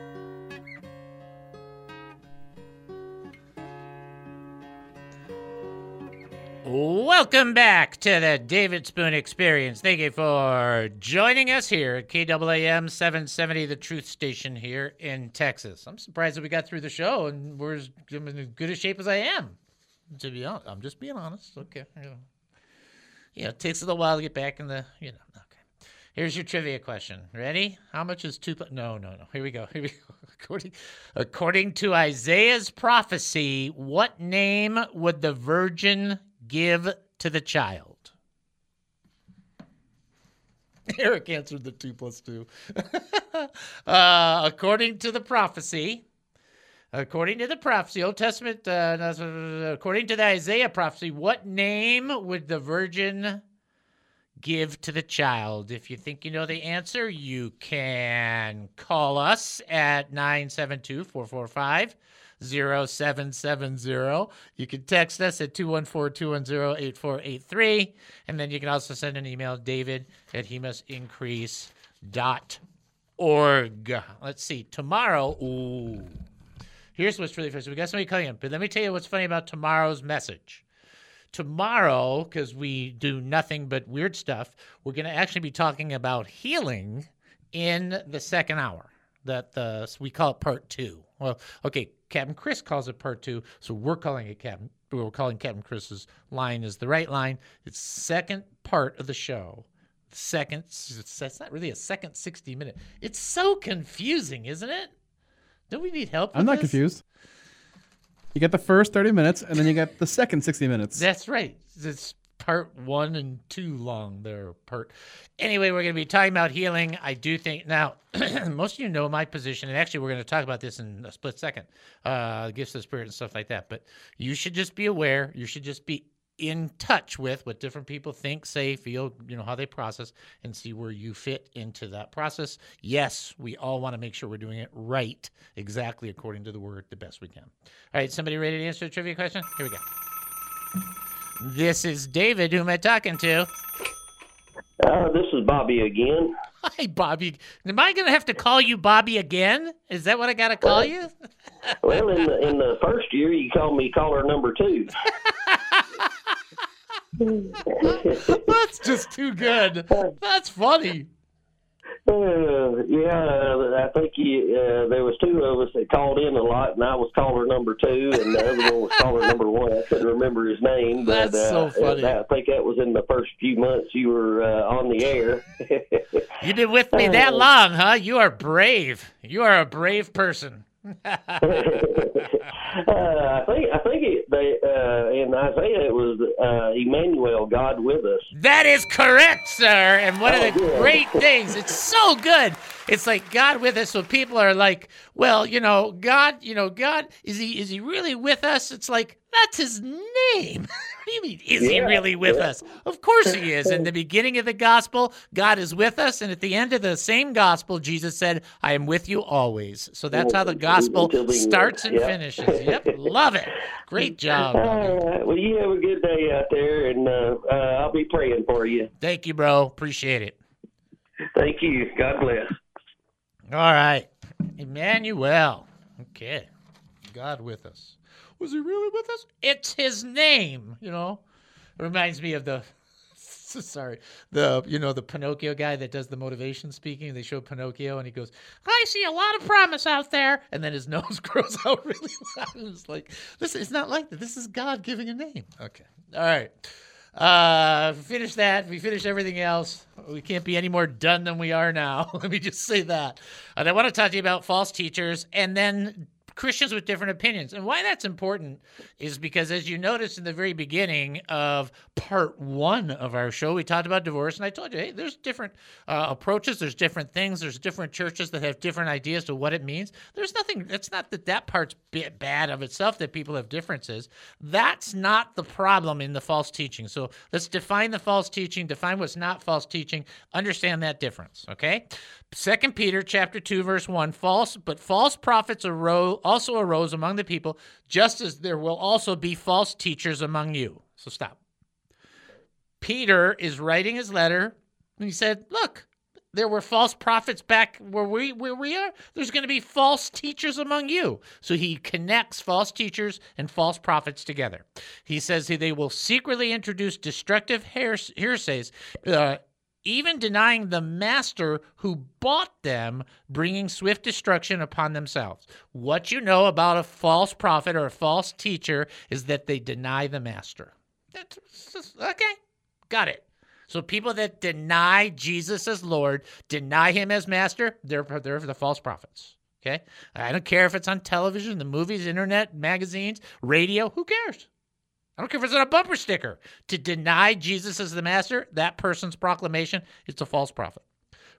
Welcome back to the David Spoon Experience. Thank you for joining us here at KAAM 770, the truth station here in Texas. I'm surprised that we got through the show and we're as, in as good a shape as I am. To be honest, I'm just being honest. Okay. You know, it takes a little while to get back in the, you know. Okay. Here's your trivia question. Ready? How much is two? pl- No, no, no. Here we go. Here we go. According, according to Isaiah's prophecy, what name would the virgin give to the child? Eric answered the two plus two. uh, according to the prophecy, according to the prophecy, Old Testament, uh, according to the Isaiah prophecy, what name would the virgin give to the child? If you think you know the answer, you can call us at 972 445 0770. You can text us at 214 210 8483. And then you can also send an email, david at he must increase dot org. Let's see. Tomorrow, ooh. Here's what's really funny. So we got somebody calling in, but let me tell you what's funny about tomorrow's message. Tomorrow, because we do nothing but weird stuff, we're going to actually be talking about healing in the second hour. That the so we call it part two. Well, okay, Captain Chris calls it part two, so we're calling it Captain. We're calling Captain Chris's line is the right line. It's second part of the show. Second, it's, not really a second sixty minute. It's so confusing, isn't it? Don't we need help? I'm not this? confused. You get the first 30 minutes, and then you get the second 60 minutes. That's right. It's part one and two long there. Part. Anyway, we're going to be talking about healing. I do think now, most of you know my position, and actually, we're going to talk about this in a split second. Uh, gifts of the spirit and stuff like that. But you should just be aware. You should just be in touch with what different people think, say, feel, you know, how they process, and see where you fit into that process. Yes, we all want to make sure we're doing it right, exactly according to the word, the best we can. All right, somebody ready to answer the trivia question? Here we go. This is David. Who am I talking to? Uh, this is Bobby again. Hi, Bobby. Am I going to have to call you Bobby again? Is that what I got to call you? Well, in the in the first year, you called me caller number two. That's just too good. That's funny. Uh, yeah, I think you, uh, there was two of us that called in a lot, and I was caller number two, and the other one was caller number one. I couldn't remember his name, but That's so uh, funny. I think that was in the first few months you were uh, on the air. You've been with me that long, huh? You are brave. You are a brave person. Uh, I think I think it, they, uh, in Isaiah it was uh, Emmanuel, God with us. That is correct, sir. And one of the Oh, good. great things, it's so good. It's like God with us. So people are like, well, you know, God, you know, God, is he is he really with us? It's like, that's his name. what do you mean, is he really with yeah. us? Of course he is. In the beginning of the gospel, God is with us. And at the end of the same gospel, Jesus said, I am with you always. So that's how the gospel Until the end. starts and Yep. finishes. Yep. Love it. Great job. Right. Well, you have a good day out there, and uh, uh, I'll be praying for you. Thank you, bro. Appreciate it. Thank you. God bless. All right. Emmanuel. Okay. God with us. Was he really with us? It's his name, you know. It reminds me of the sorry, the you know, the Pinocchio guy that does the motivation speaking. They show Pinocchio and he goes, I see a lot of promise out there. And then his nose grows out really loud. It's like, this it's not like that. This is God giving a name. Okay. All right. Uh, finish that. We finish everything else. We can't be any more done than we are now. Let me just say that. And I want to talk to you about false teachers and then Christians with different opinions. And why that's important is because, as you noticed in the very beginning of part one of our show, we talked about divorce. And I told you, hey, there's different uh, approaches, there's different things, there's different churches that have different ideas to what it means. There's nothing, it's not that that part's bad of itself that people have differences. That's not the problem in the false teaching. So let's define the false teaching, define what's not false teaching, understand that difference, okay? Second Peter chapter 2 verse 1 false but false prophets arose also arose among the people just as there will also be false teachers among you. So stop. Peter is writing his letter and he said, "Look, there were false prophets back where we where we are. There's going to be false teachers among you." So he connects false teachers and false prophets together. He says they will secretly introduce destructive heresies, uh, even denying the master who bought them, bringing swift destruction upon themselves. What you know about a false prophet or a false teacher is that they deny the master. That's, okay, got it. So people that deny Jesus as Lord, deny him as master, they're, they're the false prophets. Okay? I don't care if it's on television, the movies, internet, magazines, radio, who cares? I don't care if it's on a bumper sticker. To deny Jesus as the master, that person's proclamation, it's a false prophet.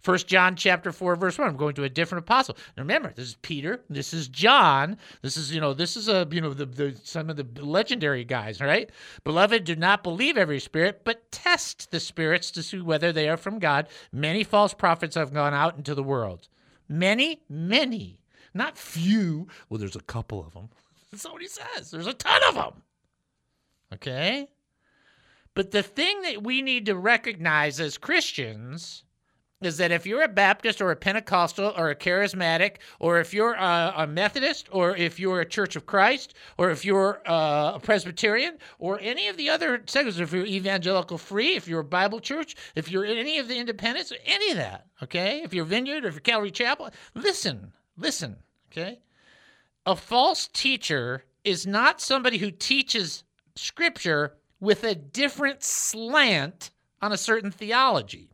First John chapter 4, verse 1. I'm going to a different apostle. Now remember, this is Peter, this is John, this is, you know, this is a, you know, the, the some of the legendary guys, right? Beloved, do not believe every spirit, but test the spirits to see whether they are from God. Many false prophets have gone out into the world. Many, many, not few. Well, there's a couple of them. That's what he says. There's a ton of them. Okay? But the thing that we need to recognize as Christians is that if you're a Baptist or a Pentecostal or a charismatic, or if you're a, a Methodist, or if you're a Church of Christ, or if you're uh, a Presbyterian, or any of the other segments, if you're evangelical free, if you're a Bible church, if you're any of the independents, any of that, okay? If you're Vineyard or if you're Calvary Chapel, listen, listen, okay? A false teacher is not somebody who teaches scripture with a different slant on a certain theology.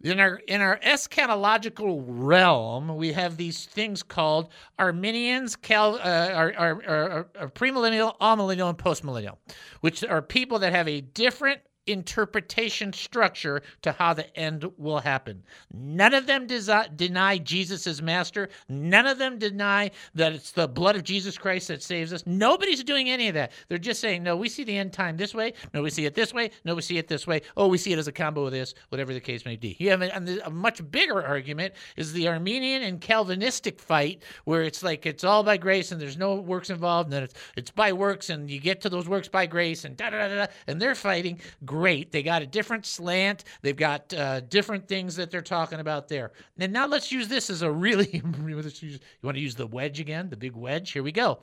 In our in our eschatological realm, we have these things called Arminians, Cal, uh, are, are, are premillennial, amillennial, and postmillennial, which are people that have a different interpretation structure to how the end will happen. None of them desi- deny Jesus as master. None of them deny that it's the blood of Jesus Christ that saves us. Nobody's doing any of that. They're just saying, no, we see the end time this way. No, we see it this way. No, we see it this way. Oh, we see it as a combo of this, whatever the case may be. You have a, a much bigger argument is the Arminian and Calvinistic fight where it's like it's all by grace and there's no works involved and then it's, it's by works and you get to those works by grace and da da da da and they're fighting great. They got a different slant. They've got uh, different things that they're talking about there. And now let's use this as a really. you want to use the wedge again? The big wedge? Here we go.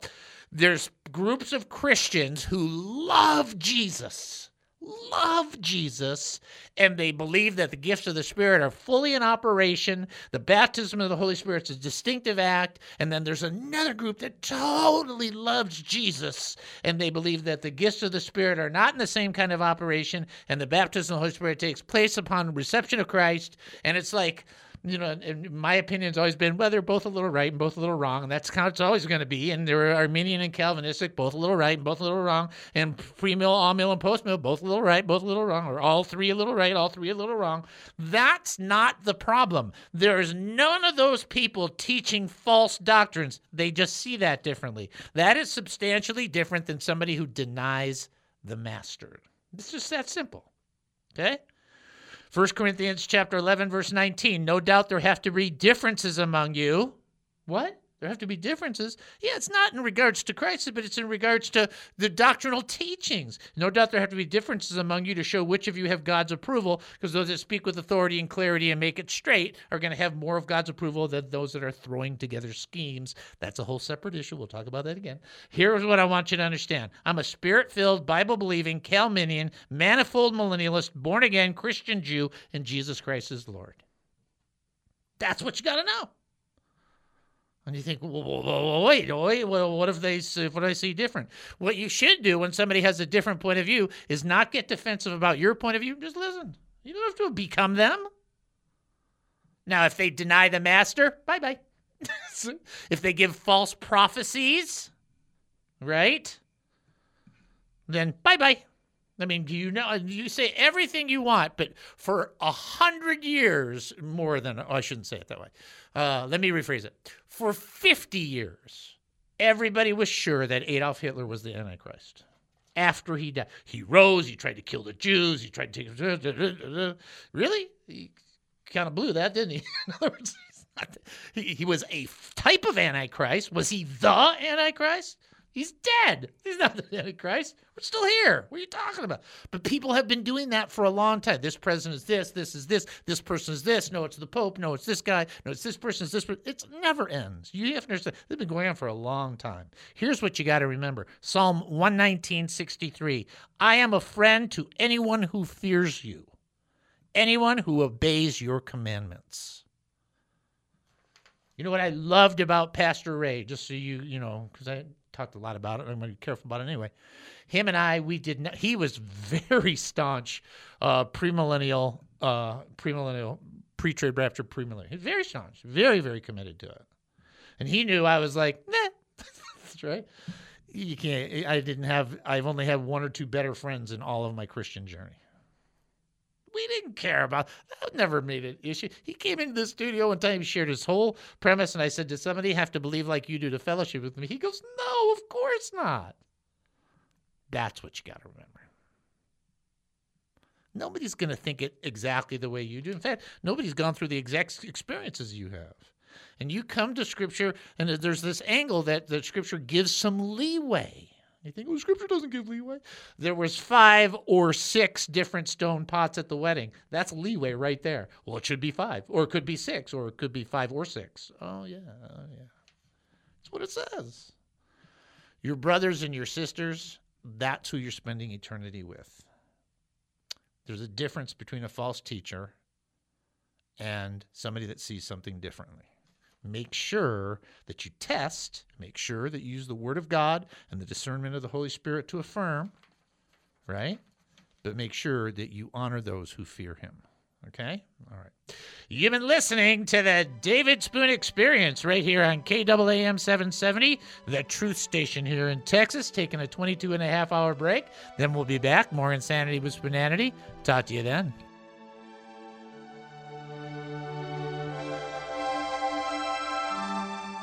There's groups of Christians who love Jesus love Jesus and they believe that the gifts of the Spirit are fully in operation. The baptism of the Holy Spirit is a distinctive act. And then there's another group that totally loves Jesus and they believe that the gifts of the Spirit are not in the same kind of operation and the baptism of the Holy Spirit takes place upon reception of Christ. And it's like, you know, my opinion's always been, well, they're both a little right and both a little wrong, and that's how it's always going to be. And there are Arminian and Calvinistic, both a little right and both a little wrong, and pre-mill, all-mill, and post-mill, both a little right, both a little wrong, or all three a little right, all three a little wrong. That's not the problem. There's none of those people teaching false doctrines. They just see that differently. That is substantially different than somebody who denies the master. It's just that simple. Okay? 1 Corinthians chapter 11 verse 19. No doubt there have to be differences among you. What? There have to be differences. Yeah, it's not in regards to Christ, but it's in regards to the doctrinal teachings. No doubt there have to be differences among you to show which of you have God's approval, because those that speak with authority and clarity and make it straight are going to have more of God's approval than those that are throwing together schemes. That's a whole separate issue. We'll talk about that again. Here's what I want you to understand I'm a spirit filled, Bible believing, Calminian, manifold millennialist, born again Christian Jew, and Jesus Christ is Lord. That's what you got to know. And you think, wait, wait, well, what if they what if I see different? What you should do when somebody has a different point of view is not get defensive about your point of view. Just listen. You don't have to become them. Now, if they deny the master, bye bye. if they give false prophecies, right? Then bye bye. I mean, do you know? You say everything you want, but for a hundred years, more than oh, I shouldn't say it that way. Uh, let me rephrase it. For fifty years, everybody was sure that Adolf Hitler was the Antichrist. After he died, he rose. He tried to kill the Jews. He tried to take. Really, he kind of blew that, didn't he? In other words, he, he was a type of Antichrist. Was he the Antichrist? He's dead. He's not the Antichrist. We're still here. What are you talking about? But people have been doing that for a long time. This president is this. This is this. This person is this. No, it's the Pope. No, it's this guy. No, it's this person. It's this. person. It never ends. You have to understand. This has been going on for a long time. Here's what you got to remember Psalm 119, 63. I am a friend to anyone who fears you, anyone who obeys your commandments. You know what I loved about Pastor Ray, just so you, you know, because I talked a lot about it. I'm going to be careful about it anyway. Him and I, we did not. He was very staunch, uh, premillennial, uh, premillennial, pre-trib rapture, premillennial. He's very staunch, very, very committed to it. And he knew I was like, nah, that's right. You can't. I didn't have. I've only had one or two better friends in all of my Christian journey. We didn't care about that. Never made an issue. He came into the studio one time. He shared his whole premise, and I said, "Does somebody have to believe like you do to fellowship with me?" He goes, "No, of course not." That's what you got to remember. Nobody's going to think it exactly the way you do. In fact, nobody's gone through the exact experiences you have. And you come to Scripture, and there's this angle that the Scripture gives some leeway. You think, oh, Scripture doesn't give leeway. There was five or six different stone pots at the wedding. That's leeway right there. Well, it should be five, or it could be six, or it could be five or six. Oh yeah, oh, yeah. That's what it says. Your brothers and your sisters, that's who you're spending eternity with. There's a difference between a false teacher and somebody that sees something differently. Make sure that you test, make sure that you use the Word of God and the discernment of the Holy Spirit to affirm, right? But make sure that you honor those who fear Him. Okay? All right. You've been listening to the David Spoon Experience right here on KAAM 770, the truth station here in Texas, taking a 22 and a half hour break. Then we'll be back. More insanity with spoonanity. Talk to you then.